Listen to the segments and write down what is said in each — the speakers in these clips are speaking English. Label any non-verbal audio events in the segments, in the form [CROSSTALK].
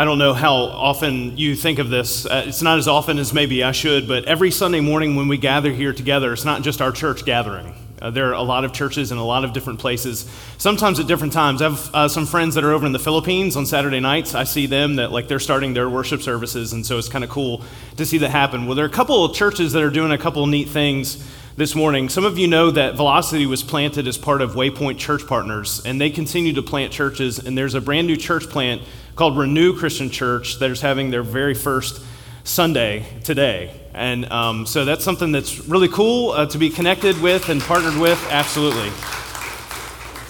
I don't know how often you think of this. Uh, it's not as often as maybe I should, but every Sunday morning when we gather here together, it's not just our church gathering. Uh, there are a lot of churches in a lot of different places, sometimes at different times. I have uh, some friends that are over in the Philippines on Saturday nights. I see them that like they're starting their worship services, and so it's kind of cool to see that happen. Well, there are a couple of churches that are doing a couple of neat things this morning. Some of you know that Velocity was planted as part of Waypoint Church Partners, and they continue to plant churches. And there's a brand new church plant called Renew Christian Church that is having their very first Sunday today. And um, so that's something that's really cool uh, to be connected with and partnered with, absolutely.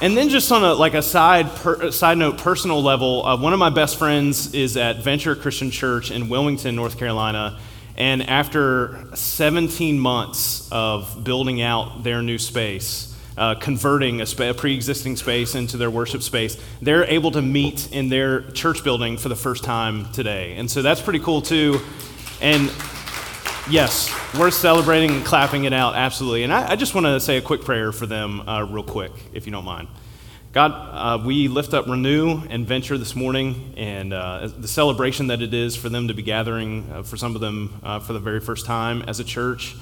And then just on a like a side per, side note, personal level, uh, one of my best friends is at Venture Christian Church in Wilmington, North Carolina. And after 17 months of building out their new space, uh, converting a, a pre existing space into their worship space, they're able to meet in their church building for the first time today. And so that's pretty cool, too. And yes, worth celebrating and clapping it out, absolutely. And I, I just want to say a quick prayer for them, uh, real quick, if you don't mind. God, uh, we lift up Renew and Venture this morning and uh, the celebration that it is for them to be gathering, uh, for some of them uh, for the very first time as a church,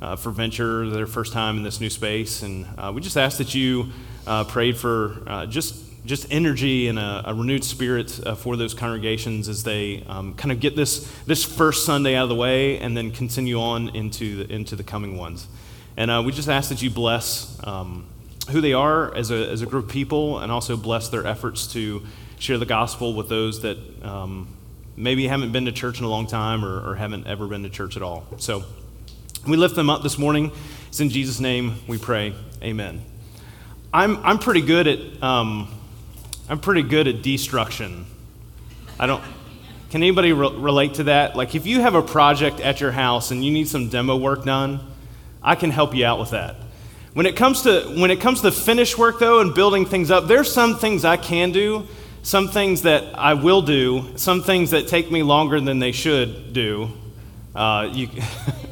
uh, for Venture, their first time in this new space. And uh, we just ask that you prayed for just just energy and a, a renewed spirit uh, for those congregations as they um, kind of get this, this first Sunday out of the way and then continue on into the, into the coming ones. And uh, we just ask that you bless um, who they are as a, as a group of people and also bless their efforts to share the gospel with those that um, maybe haven't been to church in a long time or, or haven't ever been to church at all. So we lift them up this morning. It's in Jesus' name we pray. Amen. I'm, I'm pretty good at um, I'm pretty good at destruction. I don't. Can anybody re- relate to that? Like, if you have a project at your house and you need some demo work done, I can help you out with that. When it comes to when it comes to finish work though and building things up, there's some things I can do, some things that I will do, some things that take me longer than they should do. Uh, you [LAUGHS]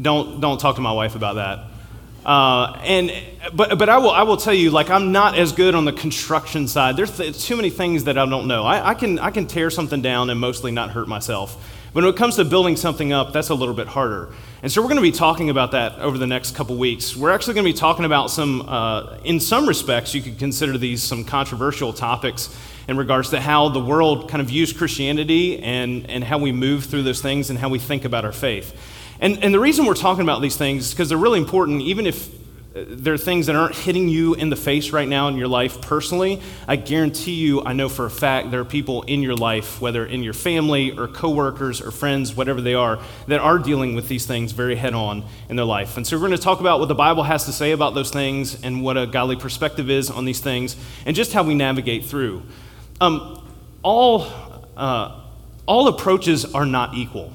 don't don't talk to my wife about that. Uh, and but but I will I will tell you like I'm not as good on the construction side. There's th- too many things that I don't know. I, I can I can tear something down and mostly not hurt myself. But when it comes to building something up, that's a little bit harder. And so we're going to be talking about that over the next couple weeks. We're actually going to be talking about some, uh, in some respects, you could consider these some controversial topics in regards to how the world kind of views Christianity and, and how we move through those things and how we think about our faith. And, and the reason we're talking about these things is because they're really important, even if uh, there are things that aren't hitting you in the face right now in your life personally. I guarantee you, I know for a fact, there are people in your life, whether in your family or coworkers or friends, whatever they are, that are dealing with these things very head on in their life. And so we're going to talk about what the Bible has to say about those things and what a godly perspective is on these things and just how we navigate through. Um, all, uh, all approaches are not equal.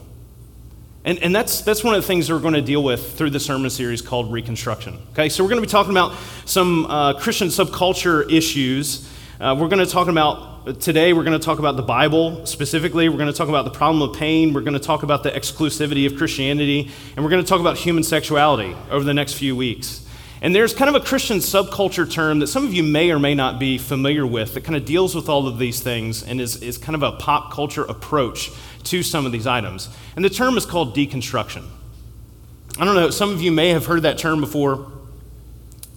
And, and that's, that's one of the things we're going to deal with through the sermon series called Reconstruction. Okay, so we're going to be talking about some uh, Christian subculture issues. Uh, we're going to talk about, today, we're going to talk about the Bible specifically. We're going to talk about the problem of pain. We're going to talk about the exclusivity of Christianity. And we're going to talk about human sexuality over the next few weeks. And there's kind of a Christian subculture term that some of you may or may not be familiar with that kind of deals with all of these things and is, is kind of a pop culture approach to some of these items. And the term is called deconstruction. I don't know, some of you may have heard that term before.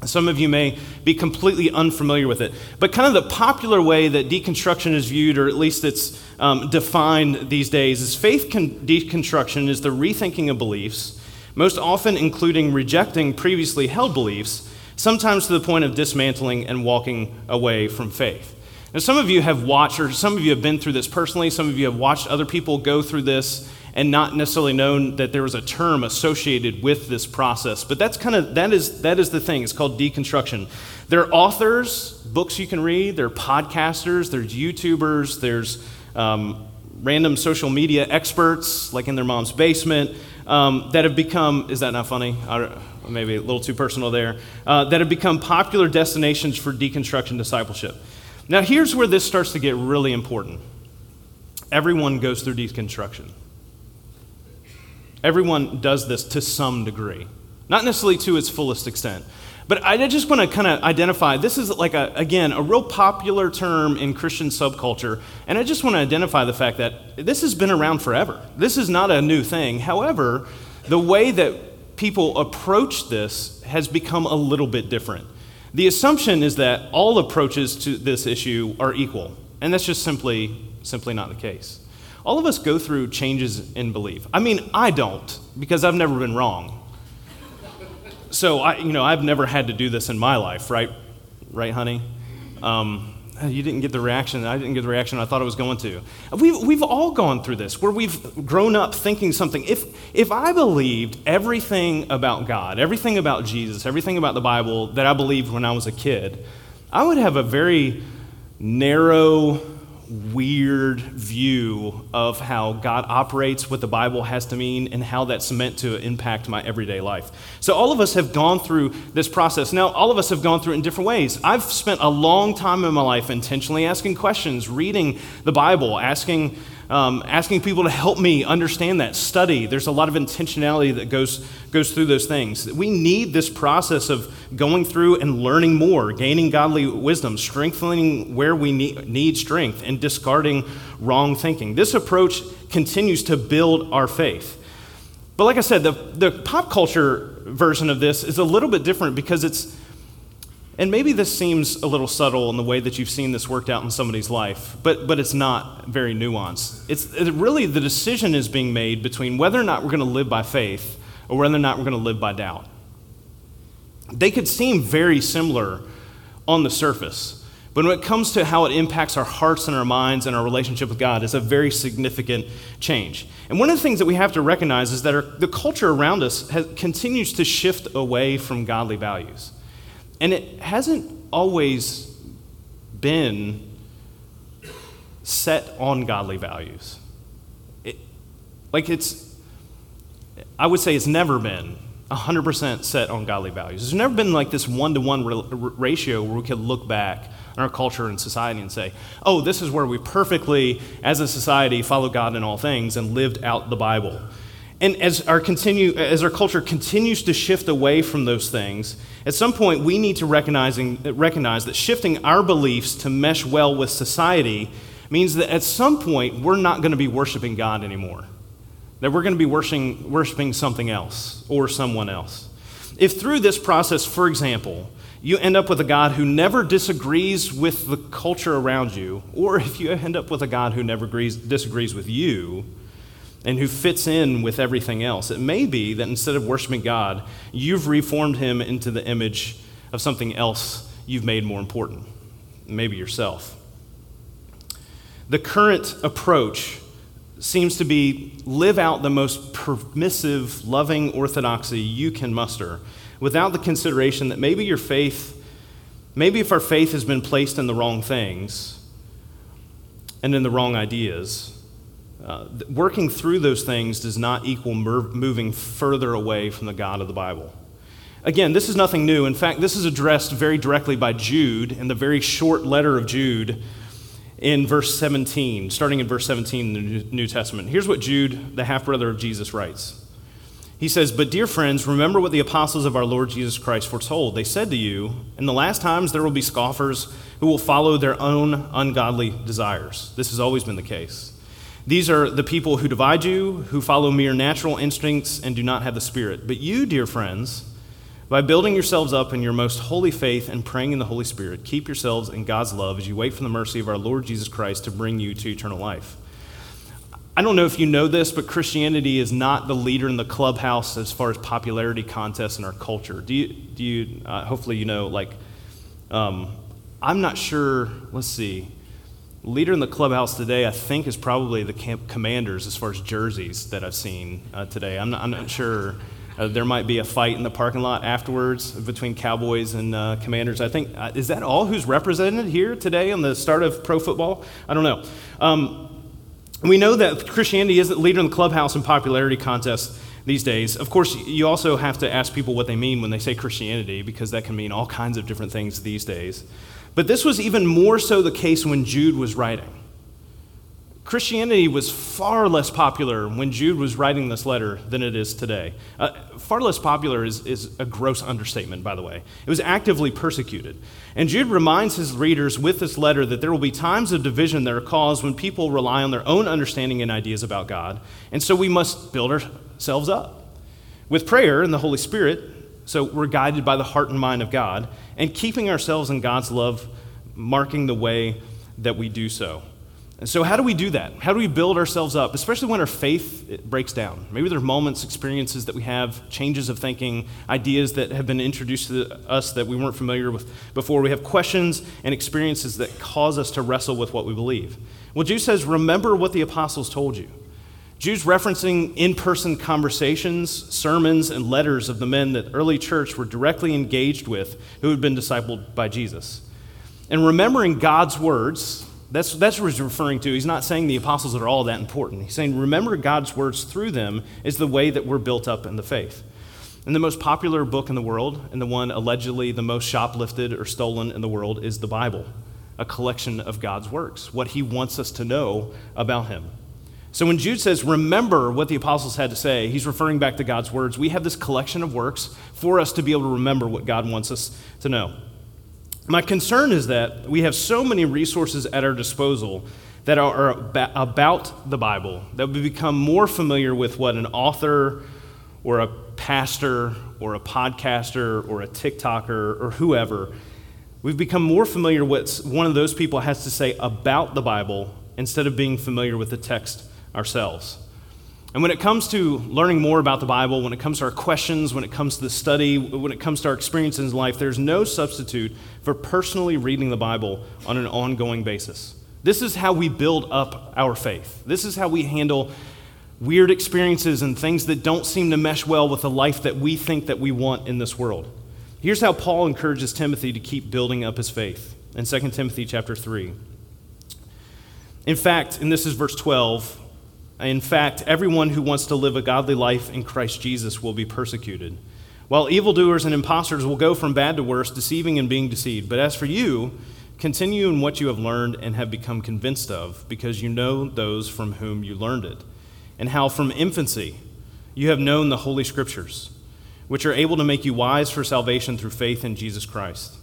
Some of you may be completely unfamiliar with it. But kind of the popular way that deconstruction is viewed, or at least it's um, defined these days, is faith con- deconstruction is the rethinking of beliefs most often including rejecting previously held beliefs, sometimes to the point of dismantling and walking away from faith. Now, some of you have watched, or some of you have been through this personally, some of you have watched other people go through this and not necessarily known that there was a term associated with this process. But that's kind of, that is, that is the thing. It's called deconstruction. There are authors, books you can read, there are podcasters, there's YouTubers, there's um, random social media experts, like in their mom's basement um, that have become, is that not funny? maybe a little too personal there, uh, that have become popular destinations for deconstruction discipleship. Now, here's where this starts to get really important. Everyone goes through deconstruction. Everyone does this to some degree, not necessarily to its fullest extent. But I just want to kind of identify this is like, a, again, a real popular term in Christian subculture. And I just want to identify the fact that this has been around forever. This is not a new thing. However, the way that people approach this has become a little bit different. The assumption is that all approaches to this issue are equal. And that's just simply, simply not the case. All of us go through changes in belief. I mean, I don't, because I've never been wrong so I, you know, I've never had to do this in my life, right? Right, honey? Um, you didn't get the reaction. I didn't get the reaction I thought I was going to. We've, we've all gone through this where we've grown up thinking something. If, if I believed everything about God, everything about Jesus, everything about the Bible that I believed when I was a kid, I would have a very narrow, weird view of how God operates, what the Bible has to mean, and how that's meant to impact my everyday life. So, all of us have gone through this process. Now, all of us have gone through it in different ways. I've spent a long time in my life intentionally asking questions, reading the Bible, asking um, asking people to help me understand that, study. There's a lot of intentionality that goes, goes through those things. We need this process of going through and learning more, gaining godly wisdom, strengthening where we need, need strength, and discarding wrong thinking. This approach continues to build our faith. But like I said, the, the pop culture version of this is a little bit different because it's and maybe this seems a little subtle in the way that you've seen this worked out in somebody's life, but, but it's not very nuanced. It's it really the decision is being made between whether or not we're going to live by faith or whether or not we're going to live by doubt. They could seem very similar on the surface, but when it comes to how it impacts our hearts and our minds and our relationship with God, it's a very significant change. And one of the things that we have to recognize is that our, the culture around us has, continues to shift away from godly values. And it hasn't always been set on godly values. It, like it's, I would say it's never been 100% set on godly values. There's never been like this one to one ratio where we could look back on our culture and society and say, oh, this is where we perfectly, as a society, follow God in all things and lived out the Bible. And as our, continue, as our culture continues to shift away from those things, at some point we need to recognizing, recognize that shifting our beliefs to mesh well with society means that at some point we're not going to be worshiping God anymore. That we're going to be worshiping, worshiping something else or someone else. If through this process, for example, you end up with a God who never disagrees with the culture around you, or if you end up with a God who never agrees, disagrees with you, and who fits in with everything else. It may be that instead of worshiping God, you've reformed him into the image of something else you've made more important, maybe yourself. The current approach seems to be live out the most permissive, loving orthodoxy you can muster without the consideration that maybe your faith, maybe if our faith has been placed in the wrong things and in the wrong ideas, uh, working through those things does not equal moving further away from the God of the Bible. Again, this is nothing new. In fact, this is addressed very directly by Jude in the very short letter of Jude in verse 17, starting in verse 17 in the New Testament. Here's what Jude, the half brother of Jesus, writes. He says, But dear friends, remember what the apostles of our Lord Jesus Christ foretold. They said to you, In the last times there will be scoffers who will follow their own ungodly desires. This has always been the case. These are the people who divide you, who follow mere natural instincts and do not have the Spirit. But you, dear friends, by building yourselves up in your most holy faith and praying in the Holy Spirit, keep yourselves in God's love as you wait for the mercy of our Lord Jesus Christ to bring you to eternal life. I don't know if you know this, but Christianity is not the leader in the clubhouse as far as popularity contests in our culture. Do you, do you uh, hopefully you know, like, um, I'm not sure, let's see, leader in the clubhouse today, I think, is probably the camp commanders as far as jerseys that I've seen uh, today. I'm not, I'm not sure. Uh, there might be a fight in the parking lot afterwards between Cowboys and uh, Commanders. I think, uh, is that all who's represented here today on the start of pro football? I don't know. Um, we know that Christianity isn't leader in the clubhouse in popularity contests these days. Of course, you also have to ask people what they mean when they say Christianity, because that can mean all kinds of different things these days. But this was even more so the case when Jude was writing. Christianity was far less popular when Jude was writing this letter than it is today. Uh, far less popular is, is a gross understatement, by the way. It was actively persecuted. And Jude reminds his readers with this letter that there will be times of division that are caused when people rely on their own understanding and ideas about God. And so we must build ourselves up. With prayer and the Holy Spirit, so we're guided by the heart and mind of God, and keeping ourselves in God's love, marking the way that we do so. And so, how do we do that? How do we build ourselves up, especially when our faith breaks down? Maybe there are moments, experiences that we have, changes of thinking, ideas that have been introduced to us that we weren't familiar with before. We have questions and experiences that cause us to wrestle with what we believe. Well, Jude says, Remember what the apostles told you. Jude's referencing in person conversations, sermons, and letters of the men that early church were directly engaged with who had been discipled by Jesus. And remembering God's words, that's, that's what he's referring to. He's not saying the apostles are all that important. He's saying, remember God's words through them is the way that we're built up in the faith. And the most popular book in the world, and the one allegedly the most shoplifted or stolen in the world, is the Bible, a collection of God's works, what he wants us to know about him. So when Jude says, remember what the apostles had to say, he's referring back to God's words. We have this collection of works for us to be able to remember what God wants us to know. My concern is that we have so many resources at our disposal that are about the Bible that we become more familiar with what an author or a pastor or a podcaster or a TikToker or whoever, we've become more familiar with what one of those people has to say about the Bible instead of being familiar with the text ourselves. And when it comes to learning more about the Bible, when it comes to our questions, when it comes to the study, when it comes to our experiences in life, there's no substitute for personally reading the Bible on an ongoing basis. This is how we build up our faith. This is how we handle weird experiences and things that don't seem to mesh well with the life that we think that we want in this world. Here's how Paul encourages Timothy to keep building up his faith in 2 Timothy chapter 3. In fact, and this is verse 12, in fact, everyone who wants to live a godly life in Christ Jesus will be persecuted. While evildoers and impostors will go from bad to worse, deceiving and being deceived. But as for you, continue in what you have learned and have become convinced of, because you know those from whom you learned it, and how from infancy you have known the Holy Scriptures, which are able to make you wise for salvation through faith in Jesus Christ.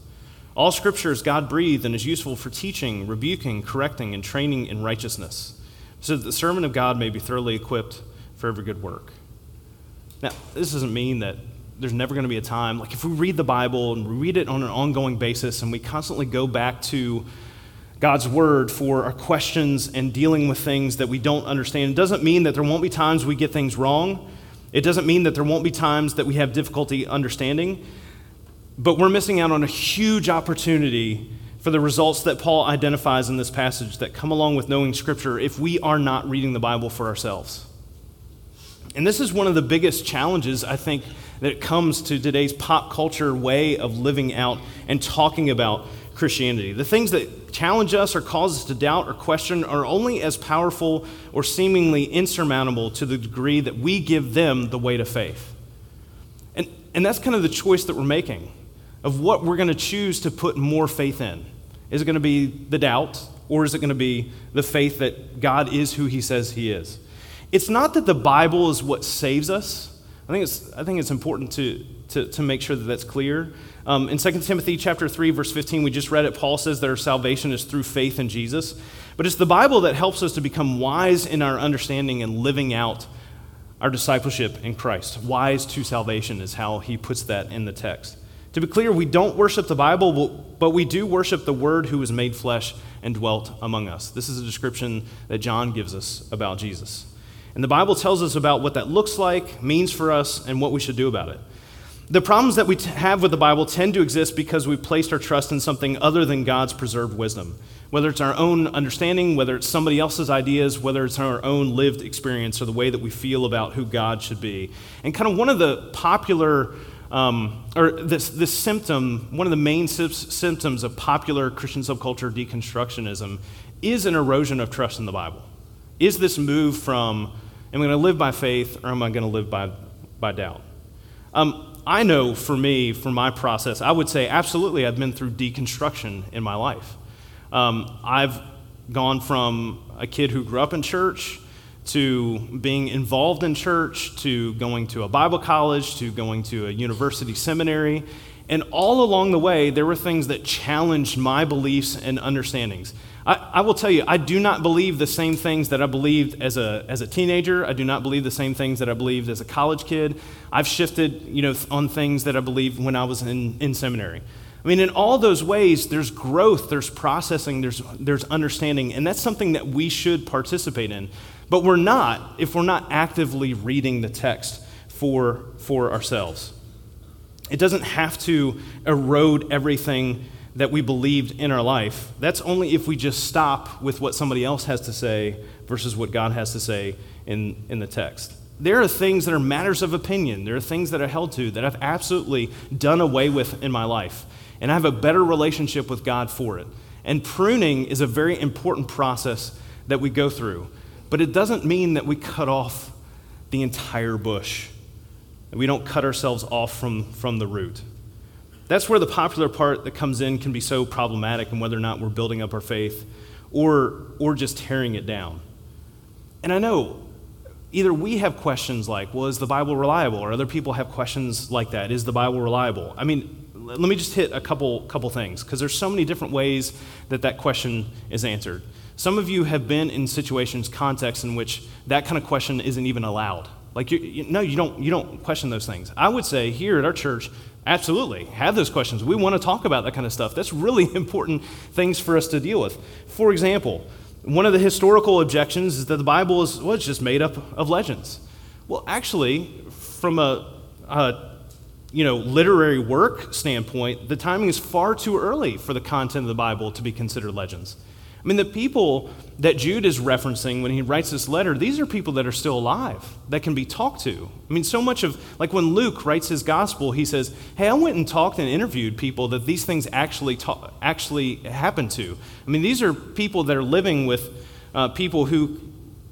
All Scripture is God breathed and is useful for teaching, rebuking, correcting, and training in righteousness so that the servant of God may be thoroughly equipped for every good work. Now, this doesn't mean that there's never going to be a time, like if we read the Bible and we read it on an ongoing basis and we constantly go back to God's word for our questions and dealing with things that we don't understand, it doesn't mean that there won't be times we get things wrong. It doesn't mean that there won't be times that we have difficulty understanding. But we're missing out on a huge opportunity for the results that Paul identifies in this passage that come along with knowing Scripture if we are not reading the Bible for ourselves. And this is one of the biggest challenges, I think, that comes to today's pop culture way of living out and talking about Christianity. The things that challenge us or cause us to doubt or question are only as powerful or seemingly insurmountable to the degree that we give them the weight of faith. And, and that's kind of the choice that we're making of what we're going to choose to put more faith in. Is it going to be the doubt, or is it going to be the faith that God is who he says he is? It's not that the Bible is what saves us. I think it's, I think it's important to, to, to make sure that that's clear. Um, in 2 Timothy chapter 3, verse 15, we just read it. Paul says that our salvation is through faith in Jesus. But it's the Bible that helps us to become wise in our understanding and living out our discipleship in Christ. Wise to salvation is how he puts that in the text. To be clear, we don't worship the Bible, but we do worship the Word who was made flesh and dwelt among us. This is a description that John gives us about Jesus. And the Bible tells us about what that looks like, means for us, and what we should do about it. The problems that we have with the Bible tend to exist because we've placed our trust in something other than God's preserved wisdom. Whether it's our own understanding, whether it's somebody else's ideas, whether it's our own lived experience, or the way that we feel about who God should be. And kind of one of the popular um, or this, this symptom, one of the main symptoms of popular Christian subculture deconstructionism is an erosion of trust in the Bible. Is this move from, am I going to live by faith or am I going to live by, by doubt? Um, I know for me, for my process, I would say absolutely I've been through deconstruction in my life. Um, I've gone from a kid who grew up in church to being involved in church to going to a Bible college to going to a university seminary. And all along the way, there were things that challenged my beliefs and understandings. I, I, will tell you, I do not believe the same things that I believed as a, as a teenager. I do not believe the same things that I believed as a college kid. I've shifted, you know, on things that I believed when I was in, in seminary. I mean, in all those ways, there's growth, there's processing, there's, there's understanding, and that's something that we should participate in. But we're not if we're not actively reading the text for, for ourselves. It doesn't have to erode everything that we believed in our life. That's only if we just stop with what somebody else has to say versus what God has to say in, in the text. There are things that are matters of opinion. There are things that are held to that I've absolutely done away with in my life. And I have a better relationship with God for it. And pruning is a very important process that we go through. But it doesn't mean that we cut off the entire bush, that we don't cut ourselves off from, from the root. That's where the popular part that comes in can be so problematic and whether or not we're building up our faith or, or just tearing it down. And I know either we have questions like, well, is the Bible reliable? Or other people have questions like that. Is the Bible reliable? I mean, let me just hit a couple, couple things because there's so many different ways that that question is answered. Some of you have been in situations, contexts in which that kind of question isn't even allowed. Like, you, you, no, you don't, you don't question those things. I would say here at our church, Absolutely. Have those questions. We want to talk about that kind of stuff. That's really [LAUGHS] important things for us to deal with. For example, one of the historical objections is that the Bible is well, it's just made up of legends. Well, actually, from a, a you know, literary work standpoint, the timing is far too early for the content of the Bible to be considered legends. I mean, the people that Jude is referencing when he writes this letter, these are people that are still alive, that can be talked to. I mean, so much of, like when Luke writes his gospel, he says, Hey, I went and talked and interviewed people that these things actually, ta- actually happened to. I mean, these are people that are living with uh, people who,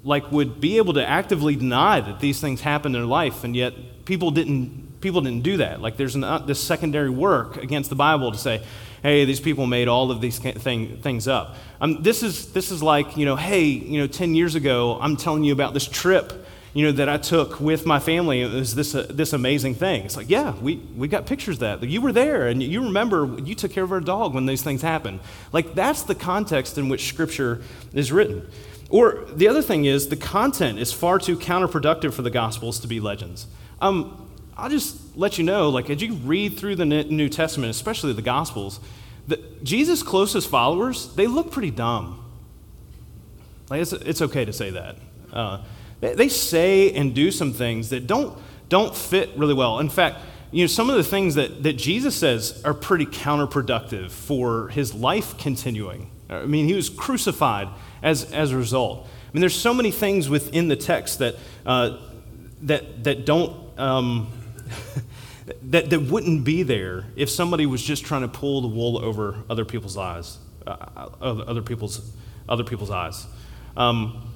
like, would be able to actively deny that these things happened in their life, and yet people didn't, people didn't do that. Like, there's not this secondary work against the Bible to say, hey, these people made all of these thing, things up. Um, this, is, this is like, you know, hey, you know, 10 years ago, I'm telling you about this trip, you know, that I took with my family. It was this, uh, this amazing thing. It's like, yeah, we, we got pictures of that. You were there, and you remember you took care of our dog when these things happened. Like, that's the context in which Scripture is written. Or the other thing is, the content is far too counterproductive for the Gospels to be legends. Um, I'll just let you know, like, as you read through the New Testament, especially the Gospels, Jesus' closest followers, they look pretty dumb. Like, it's, it's okay to say that. Uh, they, they say and do some things that don't, don't fit really well. In fact, you know, some of the things that, that Jesus says are pretty counterproductive for his life continuing. I mean, he was crucified as, as a result. I mean, there's so many things within the text that, uh, that, that don't. Um, [LAUGHS] that, that wouldn't be there if somebody was just trying to pull the wool over other people's eyes, uh, other, people's, other people's eyes. Um,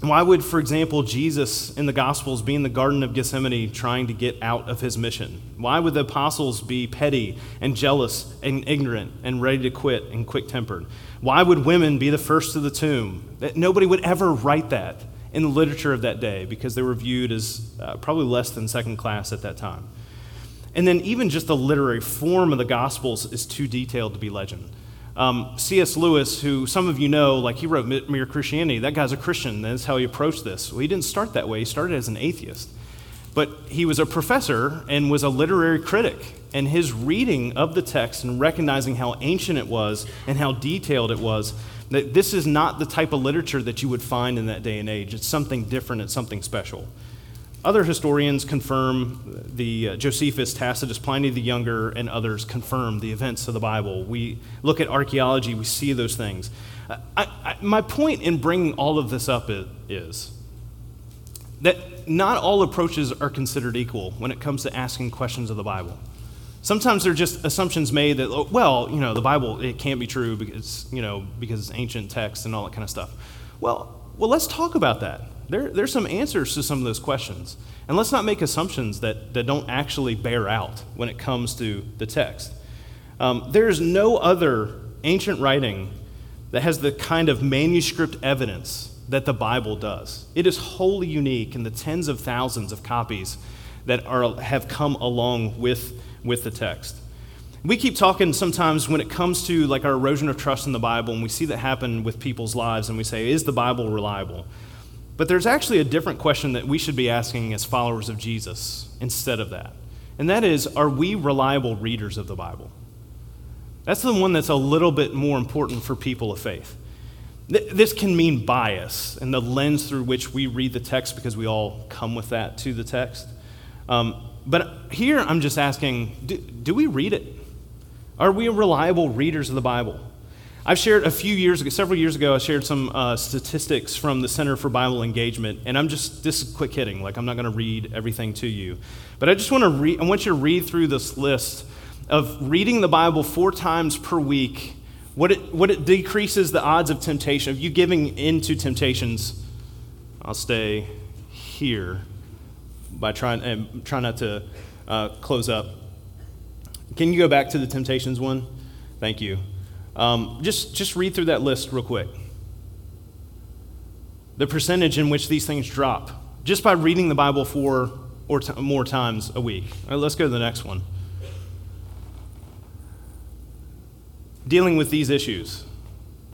why would, for example, Jesus in the Gospels be in the Garden of Gethsemane trying to get out of his mission? Why would the apostles be petty and jealous and ignorant and ready to quit and quick tempered? Why would women be the first to the tomb? Nobody would ever write that in the literature of that day because they were viewed as uh, probably less than second class at that time. And then even just the literary form of the Gospels is too detailed to be legend. Um, C.S. Lewis, who some of you know, like he wrote Mere Christianity, that guy's a Christian. That's how he approached this. Well, he didn't start that way, he started as an atheist. But he was a professor and was a literary critic. And his reading of the text and recognizing how ancient it was and how detailed it was, that this is not the type of literature that you would find in that day and age. It's something different, it's something special. Other historians confirm the uh, Josephus, Tacitus, Pliny the Younger, and others confirm the events of the Bible. We look at archaeology, we see those things. I, I, my point in bringing all of this up is that not all approaches are considered equal when it comes to asking questions of the Bible. Sometimes there are just assumptions made that, oh, well, you know, the Bible, it can't be true because, you know, because it's ancient text and all that kind of stuff. Well, well, let's talk about that there, there's some answers to some of those questions. And let's not make assumptions that, that don't actually bear out when it comes to the text. Um, there's no other ancient writing that has the kind of manuscript evidence that the Bible does. It is wholly unique in the tens of thousands of copies that are, have come along with, with the text. We keep talking sometimes when it comes to like our erosion of trust in the Bible, and we see that happen with people's lives, and we say, is the Bible reliable? But there's actually a different question that we should be asking as followers of Jesus instead of that. And that is, are we reliable readers of the Bible? That's the one that's a little bit more important for people of faith. This can mean bias and the lens through which we read the text because we all come with that to the text. Um, but here I'm just asking do, do we read it? Are we reliable readers of the Bible? I've shared a few years ago, several years ago, I shared some uh, statistics from the Center for Bible Engagement, and I'm just, this is quick hitting, like I'm not going to read everything to you. But I just want to read, I want you to read through this list of reading the Bible four times per week, what it, what it decreases the odds of temptation, of you giving into temptations. I'll stay here by trying, and try not to uh, close up. Can you go back to the temptations one? Thank you. Um, just, just read through that list real quick. The percentage in which these things drop just by reading the Bible four or t- more times a week. All right, let's go to the next one. Dealing with these issues.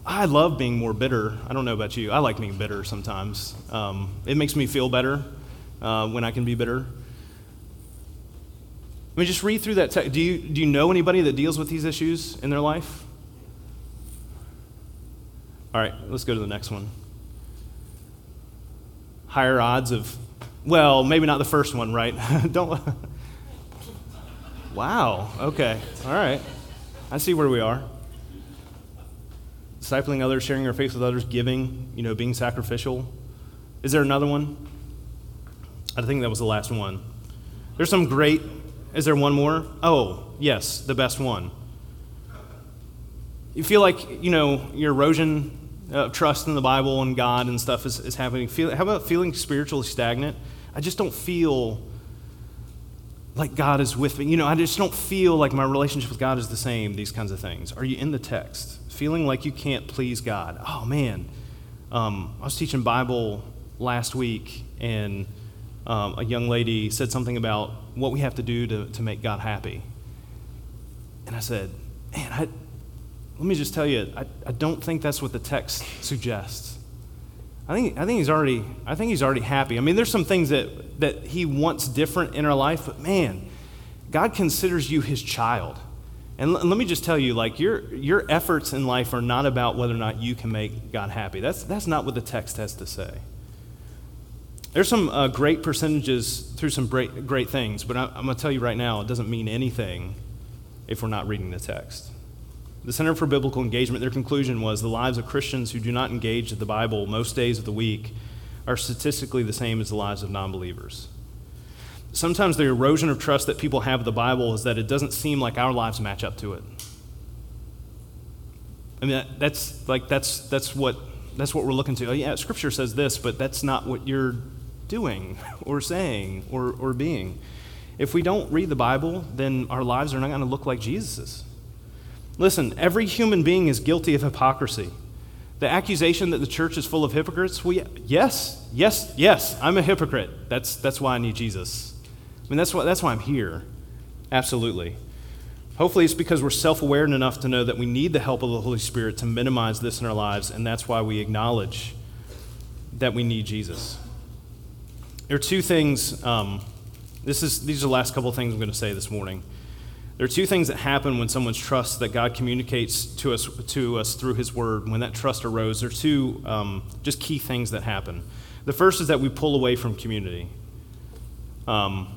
I love being more bitter. I don't know about you. I like being bitter sometimes. Um, it makes me feel better uh, when I can be bitter. I mean, just read through that. Do you, do you know anybody that deals with these issues in their life? All right, let's go to the next one. Higher odds of, well, maybe not the first one, right? [LAUGHS] Don't. wow, okay, all right. I see where we are. Discipling others, sharing our faith with others, giving, you know, being sacrificial. Is there another one? I think that was the last one. There's some great is there one more? Oh, yes, the best one. You feel like, you know, your erosion of trust in the Bible and God and stuff is, is happening. Feel, how about feeling spiritually stagnant? I just don't feel like God is with me. You know, I just don't feel like my relationship with God is the same, these kinds of things. Are you in the text? Feeling like you can't please God. Oh, man. Um, I was teaching Bible last week, and um, a young lady said something about what we have to do to, to make God happy. And I said, man, I, let me just tell you, I, I don't think that's what the text suggests. I think, I think he's already I think he's already happy. I mean, there's some things that, that he wants different in our life, but man, God considers you his child. And l- let me just tell you, like your your efforts in life are not about whether or not you can make God happy. That's that's not what the text has to say. There's some uh, great percentages through some great, great things, but I, I'm going to tell you right now, it doesn't mean anything if we're not reading the text. The Center for Biblical Engagement, their conclusion was the lives of Christians who do not engage with the Bible most days of the week are statistically the same as the lives of non believers. Sometimes the erosion of trust that people have of the Bible is that it doesn't seem like our lives match up to it. I mean, that, that's like, that's, that's, what, that's what we're looking to. Oh, yeah, Scripture says this, but that's not what you're doing [LAUGHS] or saying or, or being. If we don't read the Bible, then our lives are not going to look like Jesus's. Listen, every human being is guilty of hypocrisy. The accusation that the church is full of hypocrites, well, yes, yes, yes, I'm a hypocrite. That's, that's why I need Jesus. I mean, that's why, that's why I'm here. Absolutely. Hopefully, it's because we're self aware enough to know that we need the help of the Holy Spirit to minimize this in our lives, and that's why we acknowledge that we need Jesus. There are two things. Um, this is, these are the last couple of things I'm going to say this morning. There are two things that happen when someone's trust that God communicates to us, to us through His Word. When that trust arose, there are two um, just key things that happen. The first is that we pull away from community. Um,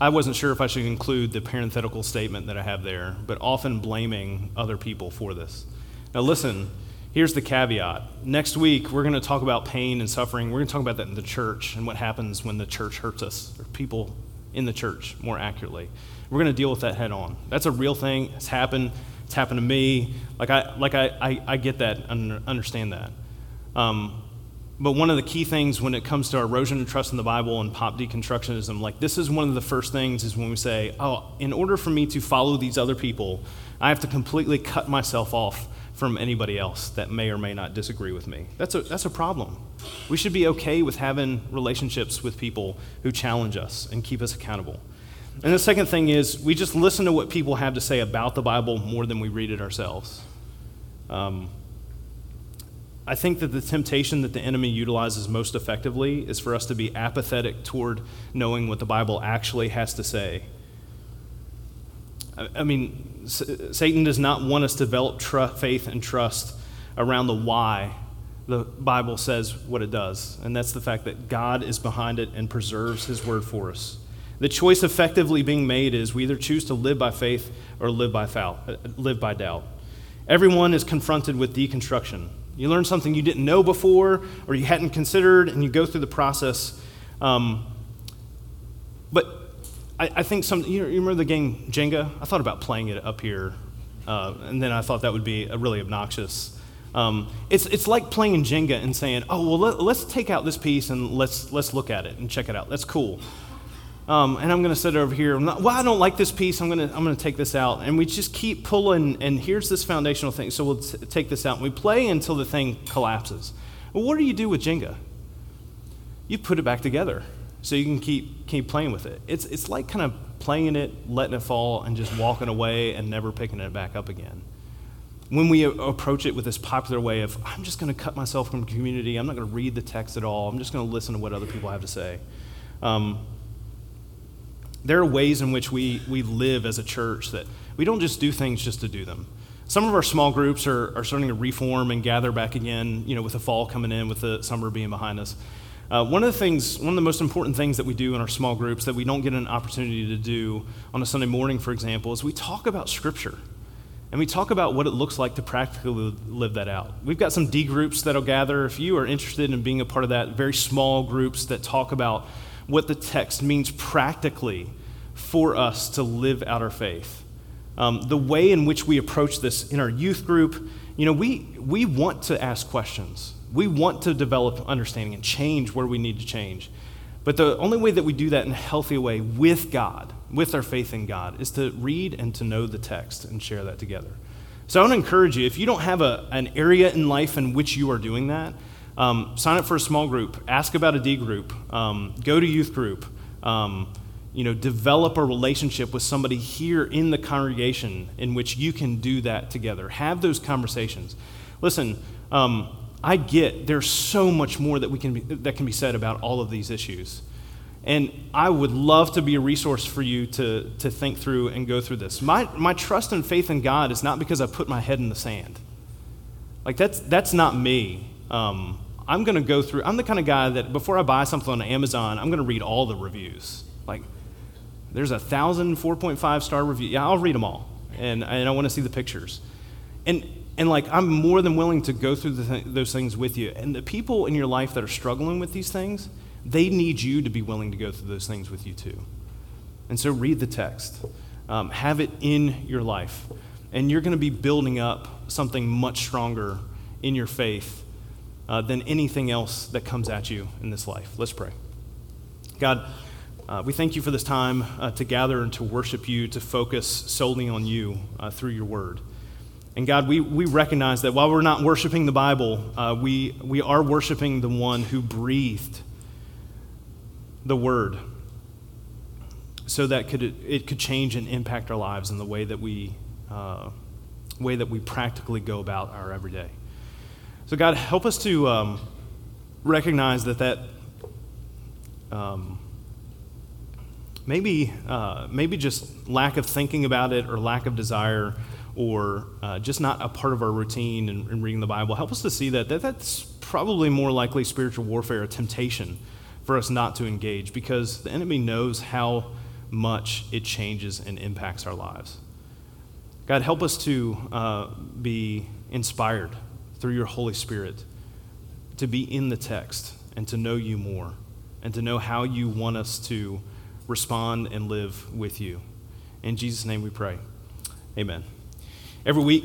I wasn't sure if I should include the parenthetical statement that I have there, but often blaming other people for this. Now, listen, Here's the caveat. Next week, we're going to talk about pain and suffering. We're going to talk about that in the church and what happens when the church hurts us, or people in the church, more accurately. We're going to deal with that head on. That's a real thing. It's happened. It's happened to me. Like, I, like I, I, I get that and understand that. Um, but one of the key things when it comes to erosion of trust in the Bible and pop deconstructionism, like this is one of the first things is when we say, oh, in order for me to follow these other people, I have to completely cut myself off from anybody else that may or may not disagree with me. That's a, that's a problem. We should be okay with having relationships with people who challenge us and keep us accountable. And the second thing is, we just listen to what people have to say about the Bible more than we read it ourselves. Um, I think that the temptation that the enemy utilizes most effectively is for us to be apathetic toward knowing what the Bible actually has to say. I, I mean, Satan does not want us to develop tr- faith and trust around the why the Bible says what it does, and that's the fact that God is behind it and preserves his word for us. The choice effectively being made is we either choose to live by faith or live by, foul, uh, live by doubt. Everyone is confronted with deconstruction. You learn something you didn't know before or you hadn't considered, and you go through the process. Um, I, I, think some, you, know, you, remember the game Jenga? I thought about playing it up here, uh, and then I thought that would be really obnoxious. Um, it's, it's like playing Jenga and saying, oh, well, let, us take out this piece and let's, let's look at it and check it out. That's cool. Um, and I'm going to sit over here. Not, well, I don't like this piece. I'm going to I'm to take this out. And we just keep pulling. And here's this foundational thing. So we'll t- take this out. And we play until the thing collapses. Well, what do you do with Jenga? You put it back together so you can keep keep playing with it. It's it's like kind of playing it, letting it fall, and just walking away and never picking it back up again. When we approach it with this popular way of, I'm just going to cut myself from community. I'm not going to read the text at all. I'm just going to listen to what other people have to say. Um, there are ways in which we, we live as a church that we don't just do things just to do them. Some of our small groups are, are starting to reform and gather back again, you know, with the fall coming in, with the summer being behind us. Uh, one of the things, one of the most important things that we do in our small groups that we don't get an opportunity to do on a Sunday morning, for example, is we talk about Scripture. And we talk about what it looks like to practically live that out. We've got some D groups that'll gather. If you are interested in being a part of that, very small groups that talk about what the text means practically for us to live out our faith. Um, the way in which we approach this in our youth group, you know, we, we want to ask questions. We want to develop understanding and change where we need to change. But the only way that we do that in a healthy way with God, with our faith in God, is to read and to know the text and share that together. So I want to encourage you if you don't have a, an area in life in which you are doing that, um, sign up for a small group, ask about a D group, um, go to youth group, um, you know, develop a relationship with somebody here in the congregation in which you can do that together. Have those conversations. Listen, um, I get there's so much more that we can be, that can be said about all of these issues. And I would love to be a resource for you to, to think through and go through this. My, my trust and faith in God is not because I put my head in the sand. Like, that's, that's not me. Um, I'm going to go through, I'm the kind of guy that before I buy something on Amazon, I'm going to read all the reviews. Like, there's a thousand 4.5 star review. Yeah, I'll read them all. And, and I want to see the pictures. And, and like, I'm more than willing to go through th- those things with you. And the people in your life that are struggling with these things, they need you to be willing to go through those things with you too. And so read the text, um, have it in your life. And you're going to be building up something much stronger in your faith uh, than anything else that comes at you in this life. Let's pray. God, uh, we thank you for this time uh, to gather and to worship you, to focus solely on you uh, through your word. And God, we, we recognize that while we're not worshiping the Bible, uh, we, we are worshiping the one who breathed the word so that could, it could change and impact our lives in the way that we, uh, way that we practically go about our everyday. So, God, help us to um, recognize that that um, maybe, uh, maybe just lack of thinking about it or lack of desire or uh, just not a part of our routine in, in, reading the Bible, help us to see that, that that's probably more likely spiritual warfare, a temptation for us not to engage because the enemy knows how much it changes and impacts our lives. God, help us to uh, be inspired through your Holy Spirit to be in the text and to know you more and to know how you want us to respond and live with you. In Jesus' name we pray. Amen. Every week,